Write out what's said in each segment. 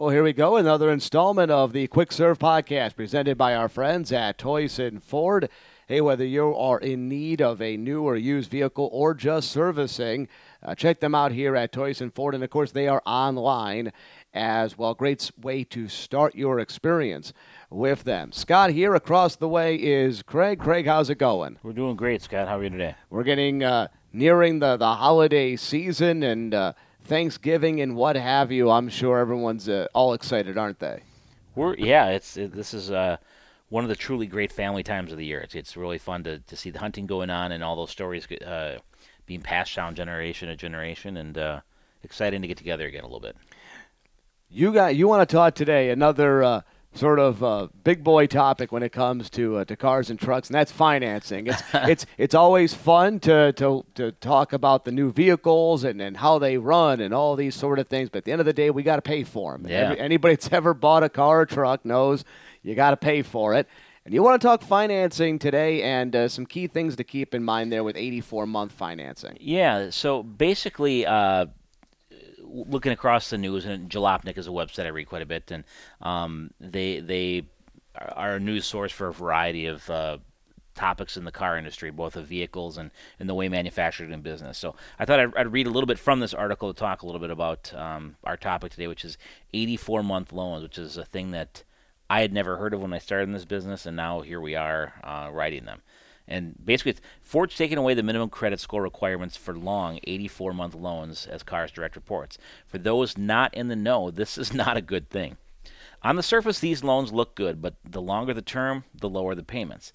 Well, here we go. Another installment of the Quick Serve podcast presented by our friends at Toyson Ford. Hey, whether you are in need of a new or used vehicle or just servicing, uh, check them out here at Toyson Ford. And of course, they are online as well. Great way to start your experience with them. Scott here across the way is Craig. Craig, how's it going? We're doing great, Scott. How are you today? We're getting uh, nearing the, the holiday season and uh, Thanksgiving and what have you. I'm sure everyone's uh, all excited, aren't they? We're yeah. It's it, this is uh, one of the truly great family times of the year. It's it's really fun to, to see the hunting going on and all those stories uh, being passed down generation to generation, and uh, exciting to get together again a little bit. You got you want to talk today another uh, sort of uh, big boy topic when it comes to uh, to cars and trucks, and that's financing. It's it's it's always fun to, to to talk about the new vehicles and, and how they run and all these sort of things. But at the end of the day, we got to pay for them. Yeah. Every, anybody that's ever bought a car or truck knows you got to pay for it. And you want to talk financing today and uh, some key things to keep in mind there with 84 month financing. Yeah. So basically, uh, looking across the news, and Jalopnik is a website I read quite a bit, and um, they they are a news source for a variety of uh, topics in the car industry, both of vehicles and, and the way manufactured in business. So I thought I'd, I'd, read a little bit from this article to talk a little bit about um, our topic today, which is 84 month loans, which is a thing that I had never heard of when I started in this business, and now here we are uh, writing them. And basically, it's Ford's taking away the minimum credit score requirements for long 84 month loans, as Cars Direct reports. For those not in the know, this is not a good thing. On the surface, these loans look good, but the longer the term, the lower the payments.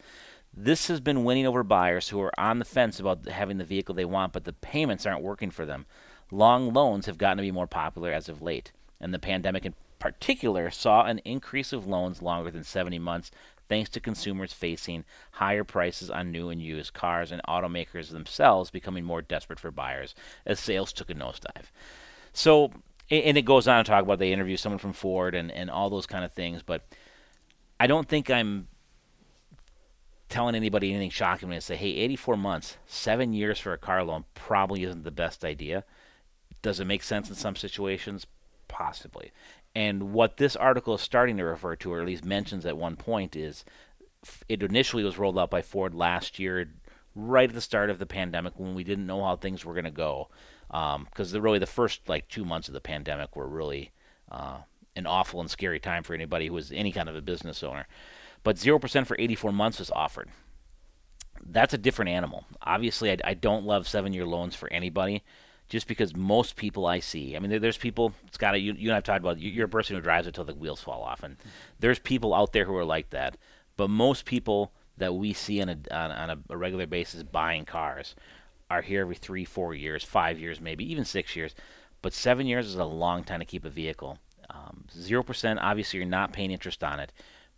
This has been winning over buyers who are on the fence about having the vehicle they want, but the payments aren't working for them. Long loans have gotten to be more popular as of late, and the pandemic in particular saw an increase of loans longer than 70 months thanks to consumers facing higher prices on new and used cars and automakers themselves becoming more desperate for buyers as sales took a nosedive. So, and it goes on to talk about they interview someone from Ford and, and all those kind of things, but I don't think I'm telling anybody anything shocking when I say, hey, 84 months, seven years for a car loan probably isn't the best idea. Does it make sense in some situations? Possibly. And what this article is starting to refer to, or at least mentions at one point, is it initially was rolled out by Ford last year, right at the start of the pandemic when we didn't know how things were going to go. Because um, really the first like two months of the pandemic were really uh, an awful and scary time for anybody who was any kind of a business owner. But 0% for 84 months was offered. That's a different animal. Obviously, I, I don't love seven year loans for anybody just because most people I see, I mean, there, there's people, Scott, you, you and I've talked about, you're a person who drives until the wheels fall off, and there's people out there who are like that. But most people that we see on a, on, on a, a regular basis buying cars are here every three, four years, five years, maybe even six years. But seven years is a long time to keep a vehicle. Um, zero um, percent, obviously, you're not paying interest on it,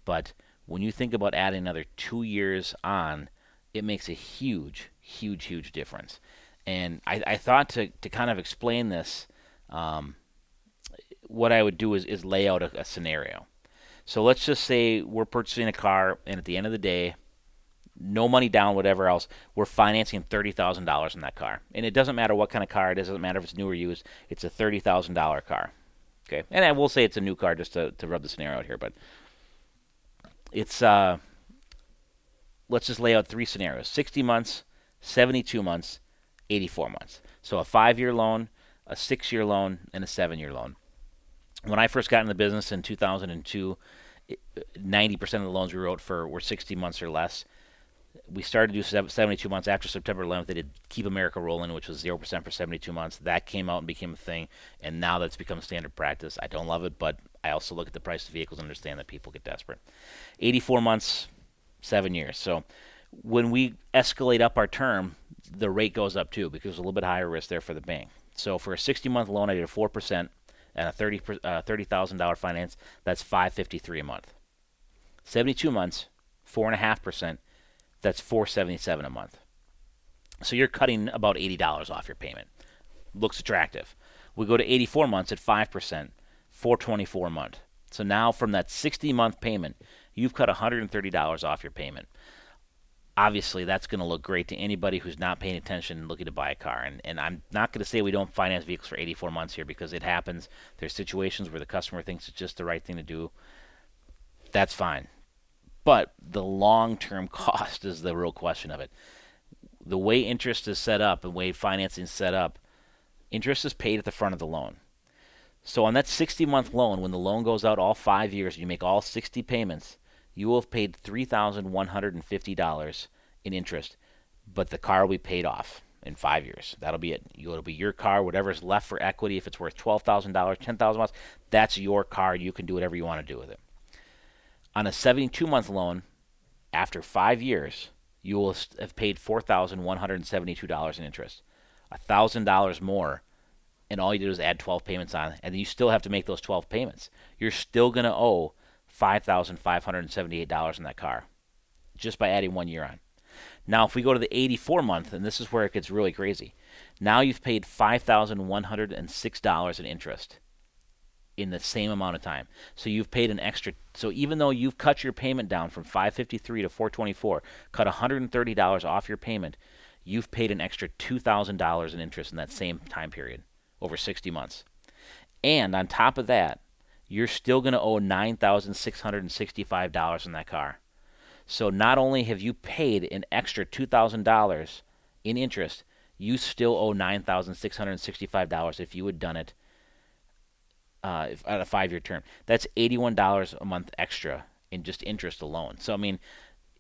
but when you think about adding another two years on, it makes a huge, huge, huge difference. And I, I thought to, to kind of explain this, um, what I would do is, is lay out a, a scenario. So let's just say we're purchasing a car, and at the end of the day, no money down, whatever else, we're financing thirty thousand dollars in that car. And it doesn't matter what kind of car it is, it doesn't matter if it's new or used, it's a thirty thousand dollar car. Okay. And I will say it's a new car just to, to rub the scenario out here, but it's uh let's just lay out three scenarios. Sixty months, seventy two months, 84 months. So a five year loan, a six year loan, and a seven year loan. When I first got in the business in 2002, 90% of the loans we wrote for were 60 months or less. We started to do 72 months after September 11th. They did Keep America Rolling, which was 0% for 72 months. That came out and became a thing, and now that's become standard practice. I don't love it, but I also look at the price of vehicles and understand that people get desperate. 84 months, seven years. So when we escalate up our term, the rate goes up too because there's a little bit higher risk there for the bank. So for a 60 month loan, I did a 4% and a 30 uh, $30,000 finance, that's 553 a month. 72 months, 4.5%, that's 477 a month. So you're cutting about $80 off your payment. Looks attractive. We go to 84 months at 5%, 424 a month. So now from that 60 month payment, you've cut $130 off your payment obviously that's going to look great to anybody who's not paying attention and looking to buy a car. And, and I'm not going to say we don't finance vehicles for 84 months here because it happens. There's situations where the customer thinks it's just the right thing to do. That's fine. But the long term cost is the real question of it. The way interest is set up and way financing is set up, interest is paid at the front of the loan. So on that 60 month loan, when the loan goes out all five years, you make all 60 payments you will have paid $3,150 in interest, but the car will be paid off in five years. That'll be it. It'll be your car, whatever's left for equity. If it's worth $12,000, $10,000, that's your car. You can do whatever you want to do with it. On a 72 month loan, after five years, you will have paid $4,172 in interest, $1,000 more, and all you did was add 12 payments on, and you still have to make those 12 payments. You're still going to owe $5,578 in that car just by adding one year on. Now, if we go to the 84 month, and this is where it gets really crazy, now you've paid $5,106 in interest in the same amount of time. So you've paid an extra. So even though you've cut your payment down from 553 to 424, cut $130 off your payment, you've paid an extra $2,000 in interest in that same time period over 60 months. And on top of that, you're still going to owe $9,665 in that car. So not only have you paid an extra $2,000 in interest, you still owe $9,665 if you had done it uh, at a five year term. That's $81 a month extra in just interest alone. So, I mean,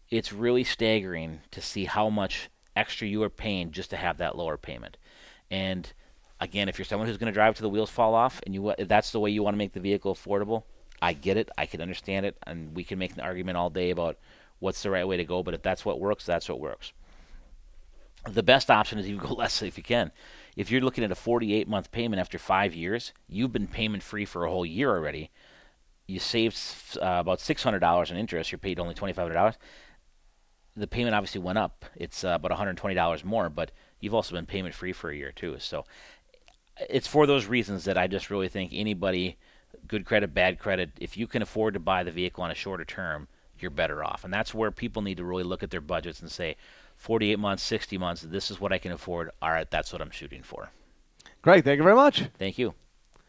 it's really staggering to see how much extra you are paying just to have that lower payment. And again, if you're someone who's going to drive till the wheels fall off, and you that's the way you want to make the vehicle affordable, I get it. I can understand it, and we can make an argument all day about what's the right way to go. But if that's what works, that's what works. The best option is you go less if you can. If you're looking at a 48 month payment after five years, you've been payment free for a whole year already. You saved uh, about $600 in interest. You're paid only $2,500. The payment obviously went up. It's uh, about $120 more, but you've also been payment free for a year too. So it's for those reasons that I just really think anybody, good credit, bad credit, if you can afford to buy the vehicle on a shorter term, you're better off. And that's where people need to really look at their budgets and say, 48 months, 60 months, this is what I can afford. All right, that's what I'm shooting for. Great. Thank you very much. Thank you.